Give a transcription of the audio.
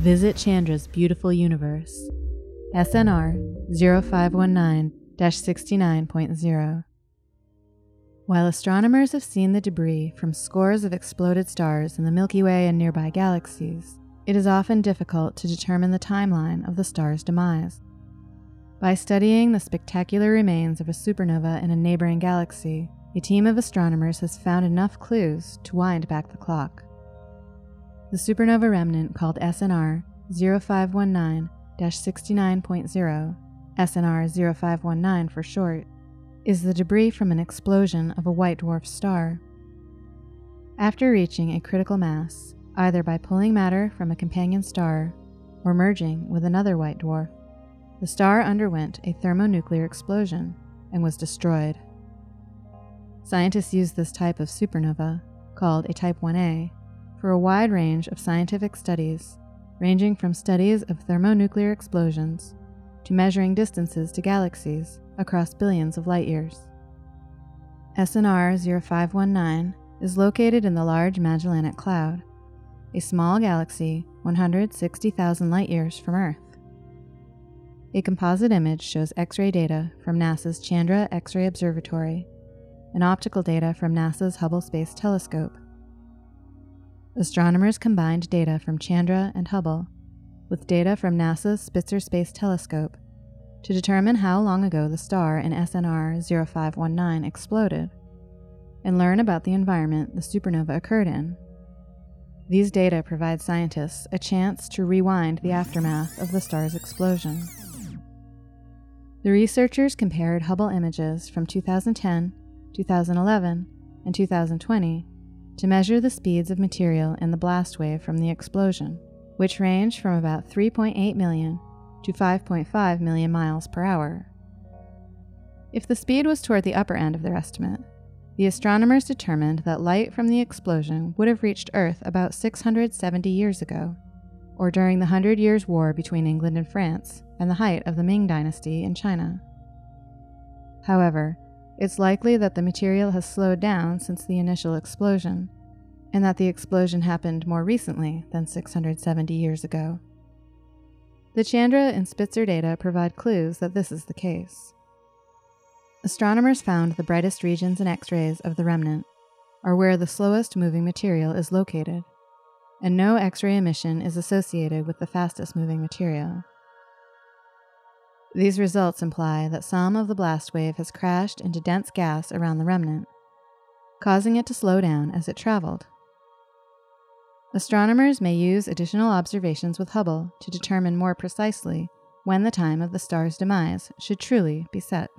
Visit Chandra's beautiful universe. SNR 0519 69.0. While astronomers have seen the debris from scores of exploded stars in the Milky Way and nearby galaxies, it is often difficult to determine the timeline of the star's demise. By studying the spectacular remains of a supernova in a neighboring galaxy, a team of astronomers has found enough clues to wind back the clock. The supernova remnant called SNR 0519 69.0, SNR 0519 for short, is the debris from an explosion of a white dwarf star. After reaching a critical mass, either by pulling matter from a companion star or merging with another white dwarf, the star underwent a thermonuclear explosion and was destroyed. Scientists use this type of supernova, called a Type 1a, for a wide range of scientific studies, ranging from studies of thermonuclear explosions to measuring distances to galaxies across billions of light years. SNR 0519 is located in the Large Magellanic Cloud, a small galaxy 160,000 light years from Earth. A composite image shows X ray data from NASA's Chandra X ray Observatory and optical data from NASA's Hubble Space Telescope. Astronomers combined data from Chandra and Hubble with data from NASA's Spitzer Space Telescope to determine how long ago the star in SNR 0519 exploded and learn about the environment the supernova occurred in. These data provide scientists a chance to rewind the aftermath of the star's explosion. The researchers compared Hubble images from 2010, 2011, and 2020 to measure the speeds of material in the blast wave from the explosion, which range from about 3.8 million to 5.5 million miles per hour. If the speed was toward the upper end of their estimate, the astronomers determined that light from the explosion would have reached Earth about 670 years ago, or during the Hundred Years' War between England and France and the height of the Ming Dynasty in China. However, it's likely that the material has slowed down since the initial explosion, and that the explosion happened more recently than 670 years ago. The Chandra and Spitzer data provide clues that this is the case. Astronomers found the brightest regions in X rays of the remnant are where the slowest moving material is located, and no X ray emission is associated with the fastest moving material. These results imply that some of the blast wave has crashed into dense gas around the remnant, causing it to slow down as it traveled. Astronomers may use additional observations with Hubble to determine more precisely when the time of the star's demise should truly be set.